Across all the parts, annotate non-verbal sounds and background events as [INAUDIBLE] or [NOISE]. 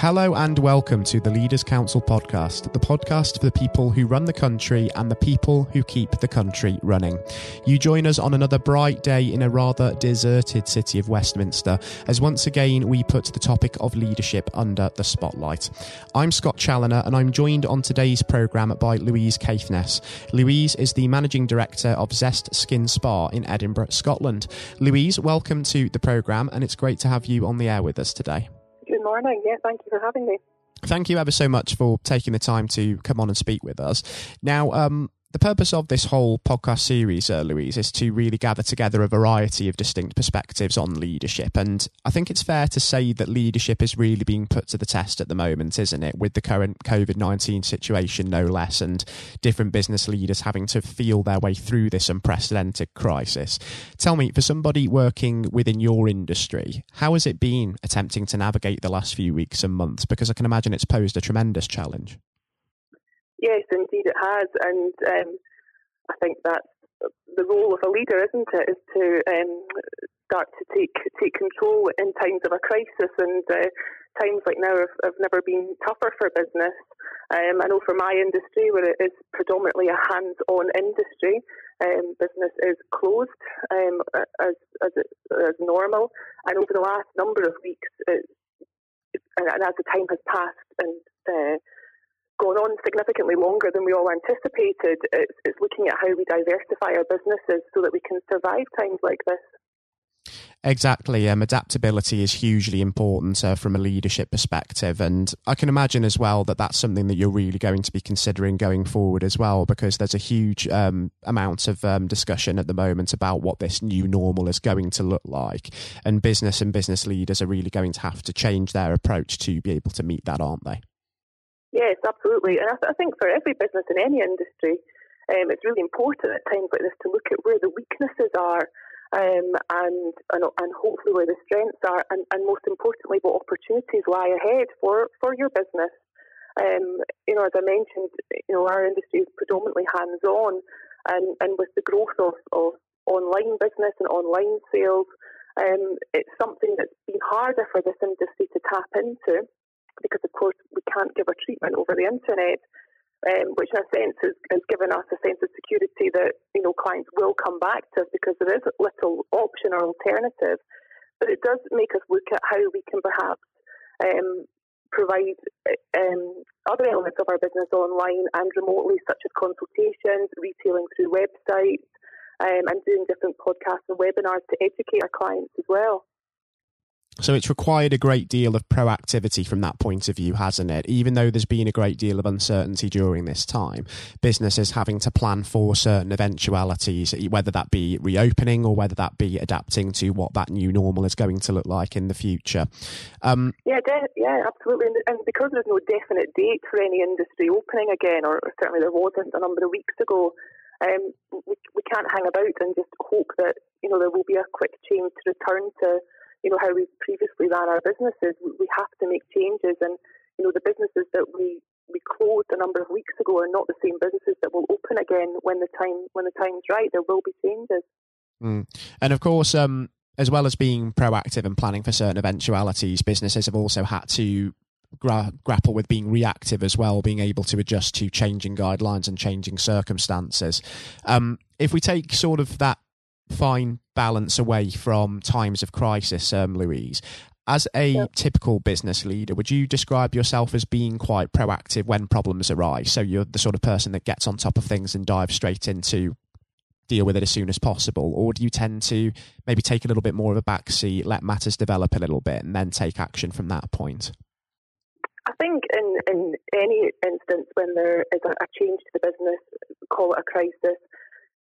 Hello and welcome to the Leaders Council podcast, the podcast for the people who run the country and the people who keep the country running. You join us on another bright day in a rather deserted city of Westminster as once again we put the topic of leadership under the spotlight. I'm Scott Challoner and I'm joined on today's programme by Louise Caithness. Louise is the Managing Director of Zest Skin Spa in Edinburgh, Scotland. Louise, welcome to the programme and it's great to have you on the air with us today. Good morning. Yeah, thank you for having me. Thank you ever so much for taking the time to come on and speak with us. Now, um, the purpose of this whole podcast series, uh, Louise, is to really gather together a variety of distinct perspectives on leadership. And I think it's fair to say that leadership is really being put to the test at the moment, isn't it? With the current COVID 19 situation, no less, and different business leaders having to feel their way through this unprecedented crisis. Tell me, for somebody working within your industry, how has it been attempting to navigate the last few weeks and months? Because I can imagine it's posed a tremendous challenge. Yes, indeed it has, and um, I think that's the role of a leader, isn't it? Is to um, start to take take control in times of a crisis, and uh, times like now have, have, never been tougher for business. Um, I know for my industry, where it is predominantly a hands-on industry, um, business is closed um, as as, it, as normal, and over the last number of weeks, it, and, and as the time has passed, and uh, gone on significantly longer than we all anticipated. It's, it's looking at how we diversify our businesses so that we can survive times like this. Exactly. Um, adaptability is hugely important uh, from a leadership perspective. And I can imagine as well that that's something that you're really going to be considering going forward as well, because there's a huge um, amount of um, discussion at the moment about what this new normal is going to look like. And business and business leaders are really going to have to change their approach to be able to meet that, aren't they? Yes, absolutely. And I, th- I think for every business in any industry, um, it's really important at times like this to look at where the weaknesses are um, and, and, and hopefully where the strengths are, and, and most importantly, what opportunities lie ahead for, for your business. Um, you know, as I mentioned, you know, our industry is predominantly hands-on, and, and with the growth of, of online business and online sales, um, it's something that's been harder for this industry to tap into because, of course, we can't give a treatment over the internet, um, which in a sense has, has, given us a sense of security that you know clients will come back to us because there is little option or alternative. But it does make us look at how we can perhaps um, provide um, other elements of our business online and remotely, such as consultations, retailing through websites, um, and doing different podcasts and webinars to educate our clients as well. So it's required a great deal of proactivity from that point of view, hasn't it? Even though there's been a great deal of uncertainty during this time, businesses having to plan for certain eventualities, whether that be reopening or whether that be adapting to what that new normal is going to look like in the future. Um, yeah, de- yeah, absolutely. And because there's no definite date for any industry opening again, or certainly there wasn't a number of weeks ago, um, we, we can't hang about and just hope that you know there will be a quick change to return to you know, how we previously ran our businesses. We have to make changes, and you know, the businesses that we we closed a number of weeks ago are not the same businesses that will open again when the time when the time's right. There will be changes. Mm. And of course, um, as well as being proactive and planning for certain eventualities, businesses have also had to gra- grapple with being reactive as well, being able to adjust to changing guidelines and changing circumstances. Um, if we take sort of that fine balance away from times of crisis, um, Louise. As a yeah. typical business leader, would you describe yourself as being quite proactive when problems arise? So you're the sort of person that gets on top of things and dives straight into deal with it as soon as possible, or do you tend to maybe take a little bit more of a backseat, let matters develop a little bit, and then take action from that point? I think in, in any instance when there is a, a change to the business, call it a crisis,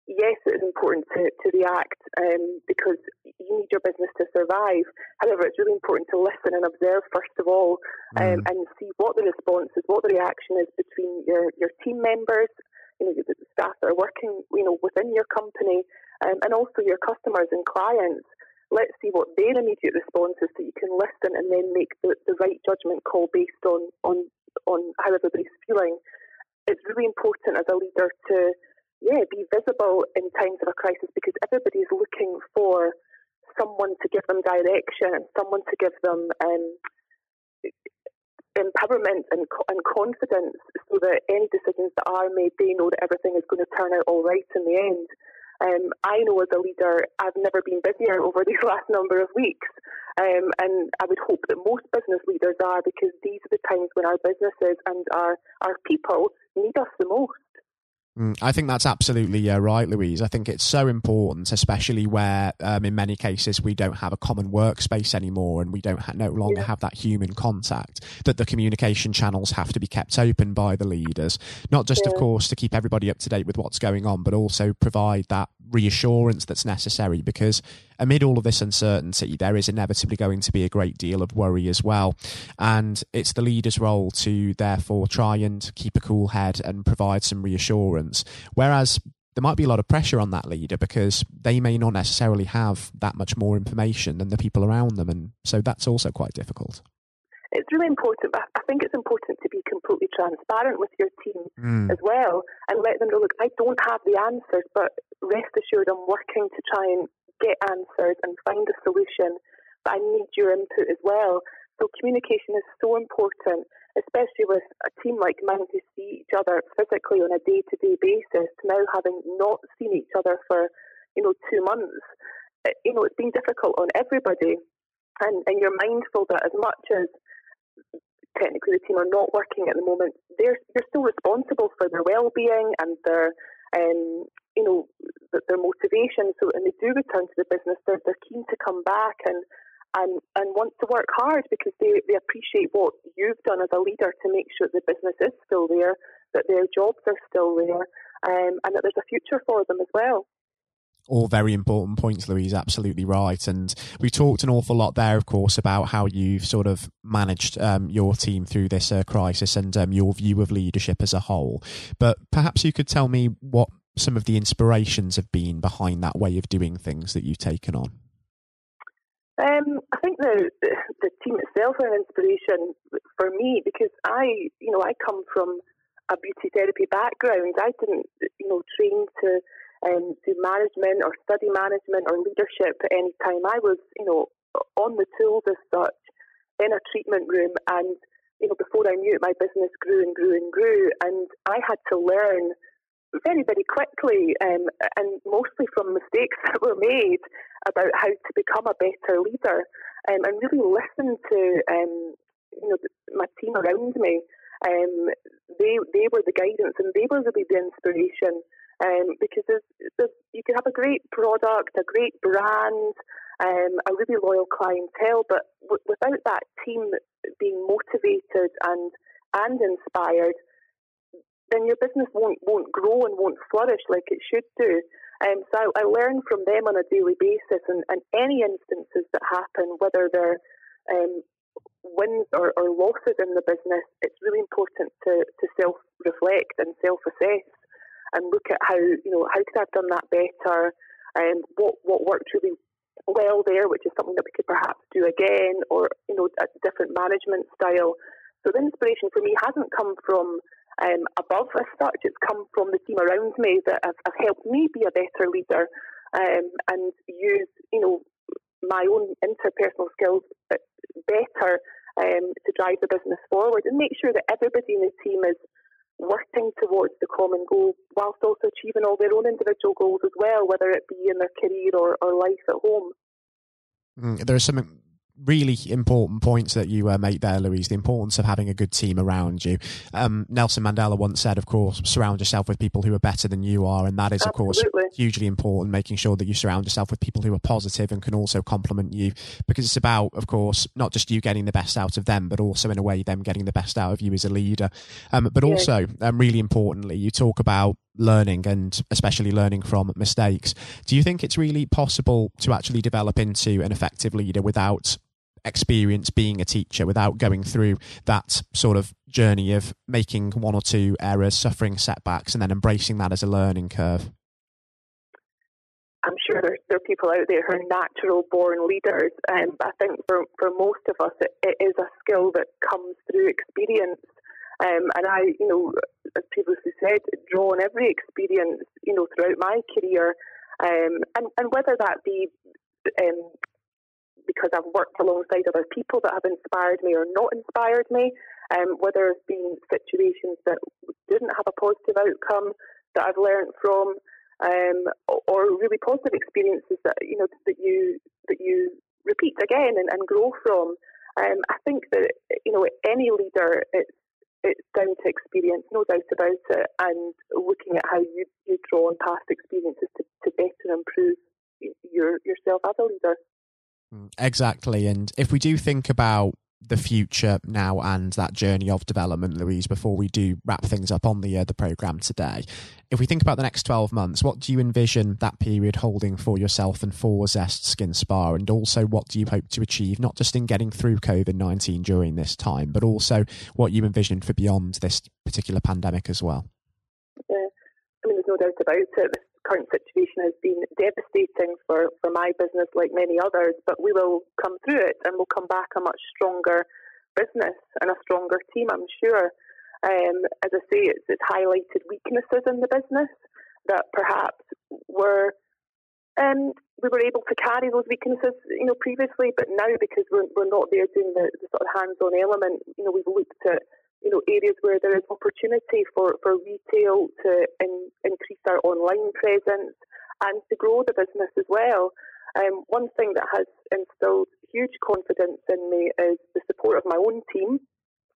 yes, it is important to, to react um, because you need your business to survive. However, it's really important to listen and observe first of all um, mm. and see what the response is, what the reaction is between your, your team members, you know, the staff that are working, you know, within your company, um, and also your customers and clients. Let's see what their immediate response is, so you can listen and then make the, the right judgment call based on, on on how everybody's feeling. It's really important as a leader to yeah, be visible in times of a crisis because everybody's looking for someone to give them direction someone to give them um, empowerment and, and confidence so that any decisions that are made, they know that everything is going to turn out all right in the end. Um, I know as a leader, I've never been busier over [LAUGHS] these last number of weeks. Um, and I would hope that most business leaders are because these are the times when our businesses and our, our people need us the most. Mm, I think that's absolutely uh, right, Louise. I think it's so important, especially where, um, in many cases, we don't have a common workspace anymore, and we don't ha- no longer yeah. have that human contact. That the communication channels have to be kept open by the leaders, not just, yeah. of course, to keep everybody up to date with what's going on, but also provide that reassurance that's necessary. Because amid all of this uncertainty, there is inevitably going to be a great deal of worry as well. And it's the leader's role to therefore try and keep a cool head and provide some reassurance. Whereas there might be a lot of pressure on that leader because they may not necessarily have that much more information than the people around them. And so that's also quite difficult. It's really important, but I think it's important to be completely transparent with your team mm. as well and let them know, look, I don't have the answers, but rest assured I'm working to try and get answers and find a solution, but I need your input as well. So communication is so important, especially with a team like mine who see each other physically on a day-to-day basis. Now having not seen each other for, you know, two months, you know, it's been difficult on everybody. And, and you're mindful that as much as technically the team are not working at the moment, they're, they're still responsible for their well-being and their um, you know, their motivation. So when they do return to the business, they're, they're keen to come back and, and, and want to work hard because they, they appreciate what you've done as a leader to make sure the business is still there, that their jobs are still there, um, and that there's a future for them as well all very important points, Louise. Absolutely right. And we talked an awful lot there, of course, about how you've sort of managed um, your team through this uh, crisis and um, your view of leadership as a whole. But perhaps you could tell me what some of the inspirations have been behind that way of doing things that you've taken on. Um, I think the, the, the team itself are an inspiration for me because I, you know, I come from a beauty therapy background. I didn't, you know, train to um, do management or study management or leadership at any time. I was, you know, on the tools as such in a treatment room, and you know, before I knew it, my business grew and grew and grew, and I had to learn very, very quickly, um, and mostly from mistakes [LAUGHS] that were made about how to become a better leader, um, and really listen to um, you know my team around me. Um, they they were the guidance, and they were really the inspiration um, because there's, there's, you can have a great product, a great brand, um, a really loyal clientele, but w- without that team being motivated and and inspired, then your business won't won't grow and won't flourish like it should do. Um, so I, I learn from them on a daily basis, and, and any instances that happen, whether they're um, wins or, or, losses in the business, it's really important to, to self reflect and self assess and look at how you know how could I have done that better, and um, what what worked really well there, which is something that we could perhaps do again, or you know a different management style. So the inspiration for me hasn't come from um, above as such; it's come from the team around me that have, have helped me be a better leader um, and use you know my own interpersonal skills better um, to drive the business forward and make sure that everybody in the team is working towards the common goal whilst also achieving all their own individual goals as well, whether it be in their career or, or life at home. Mm, there's something really important points that you uh, make there, Louise. The importance of having a good team around you. Um, Nelson Mandela once said, of course, surround yourself with people who are better than you are, and that is, Absolutely. of course, hugely important. Making sure that you surround yourself with people who are positive and can also compliment you, because it's about, of course, not just you getting the best out of them, but also in a way them getting the best out of you as a leader. Um, but yeah. also, um, really importantly, you talk about learning and especially learning from mistakes. Do you think it's really possible to actually develop into an effective leader without experience being a teacher without going through that sort of journey of making one or two errors, suffering setbacks, and then embracing that as a learning curve? I'm sure there, are people out there who are natural born leaders, and um, I think for, for most of us, it, it is a skill that comes through experience. Um, and I, you know, as previously said, draw on every experience, you know, throughout my career, um, and and whether that be um, because I've worked alongside other people that have inspired me or not inspired me. um, whether there's been situations that didn't have a positive outcome that I've learned from, um, or really positive experiences that you know that you that you repeat again and, and grow from. Um, I think that you know any leader, it's it's down to experience, no doubt about it, and looking at how you, you draw on past experiences to, to better improve your yourself as a leader. Mm, exactly, and if we do think about the future now and that journey of development, Louise, before we do wrap things up on the uh, the program today. If we think about the next 12 months, what do you envision that period holding for yourself and for Zest Skin Spa? And also, what do you hope to achieve, not just in getting through COVID 19 during this time, but also what you envision for beyond this particular pandemic as well? Yeah. I mean, there's no doubt about it. Current situation has been devastating for, for my business, like many others, but we will come through it and we'll come back a much stronger business and a stronger team, I'm sure. Um, as I say, it's, it's highlighted weaknesses in the business that perhaps were um, we were able to carry those weaknesses, you know, previously, but now because we're, we're not there doing the, the sort of hands-on element, you know, we've looked at you know, areas where there is opportunity for, for retail to in, increase our online presence and to grow the business as well. Um, one thing that has instilled huge confidence in me is the support of my own team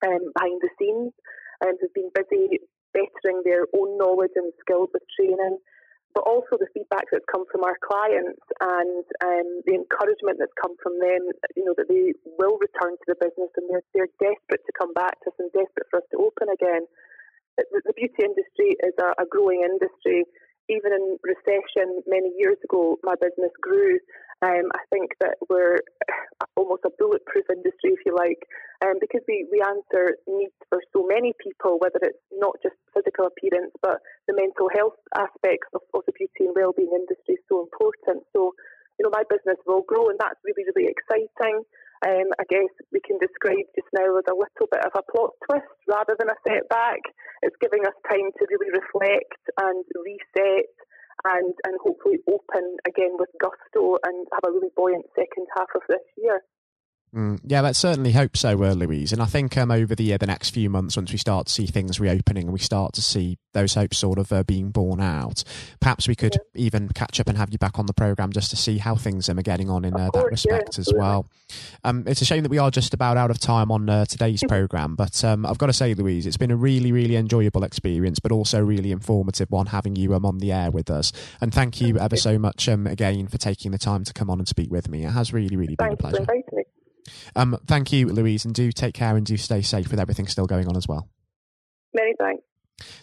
um, behind the scenes and um, who've been busy bettering their own knowledge and skills with training but also the feedback that's come from our clients and um, the encouragement that's come from them, you know, that they will return to the business and they're, they're desperate to come back to us and desperate for us to open again. The, the beauty industry is a, a growing industry even in recession many years ago, my business grew. Um, I think that we're almost a bulletproof industry, if you like, um, because we, we answer needs for so many people, whether it's not just physical appearance, but the mental health aspects of, of the beauty and wellbeing industry is so important. So, you know, my business will grow, and that's really, really exciting um, I guess we can describe just now as a little bit of a plot twist rather than a setback. It's giving us time to really reflect and reset and, and hopefully open again with gusto and have a really buoyant second half of this year. Mm, yeah, let's certainly hope so, uh, Louise. And I think um, over the uh, the next few months, once we start to see things reopening and we start to see those hopes sort of uh, being borne out, perhaps we could yeah. even catch up and have you back on the program just to see how things are getting on in uh, course, that respect yeah, as well. Um, it's a shame that we are just about out of time on uh, today's program, but um, I've got to say, Louise, it's been a really, really enjoyable experience, but also really informative one having you um, on the air with us. And thank you ever so much um, again for taking the time to come on and speak with me. It has really, really been Thanks a pleasure. Um, thank you, Louise, and do take care and do stay safe with everything still going on as well. Many thanks.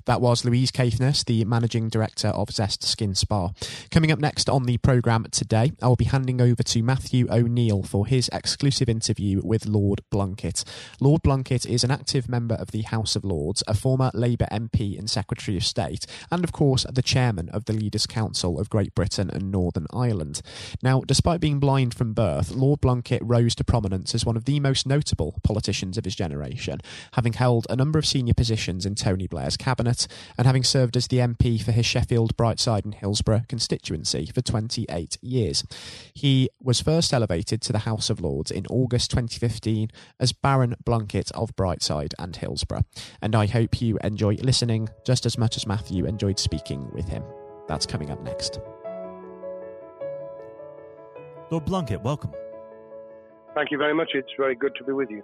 That was Louise Caithness, the Managing Director of Zest Skin Spa. Coming up next on the programme today, I will be handing over to Matthew O'Neill for his exclusive interview with Lord Blunkett. Lord Blunkett is an active member of the House of Lords, a former Labour MP and Secretary of State, and of course the chairman of the Leaders' Council of Great Britain and Northern Ireland. Now, despite being blind from birth, Lord Blunkett rose to prominence as one of the most notable politicians of his generation, having held a number of senior positions in Tony Blair's Cabinet and having served as the MP for his Sheffield, Brightside, and Hillsborough constituency for 28 years. He was first elevated to the House of Lords in August 2015 as Baron Blunkett of Brightside and Hillsborough. And I hope you enjoy listening just as much as Matthew enjoyed speaking with him. That's coming up next. Lord Blunkett, welcome. Thank you very much. It's very good to be with you.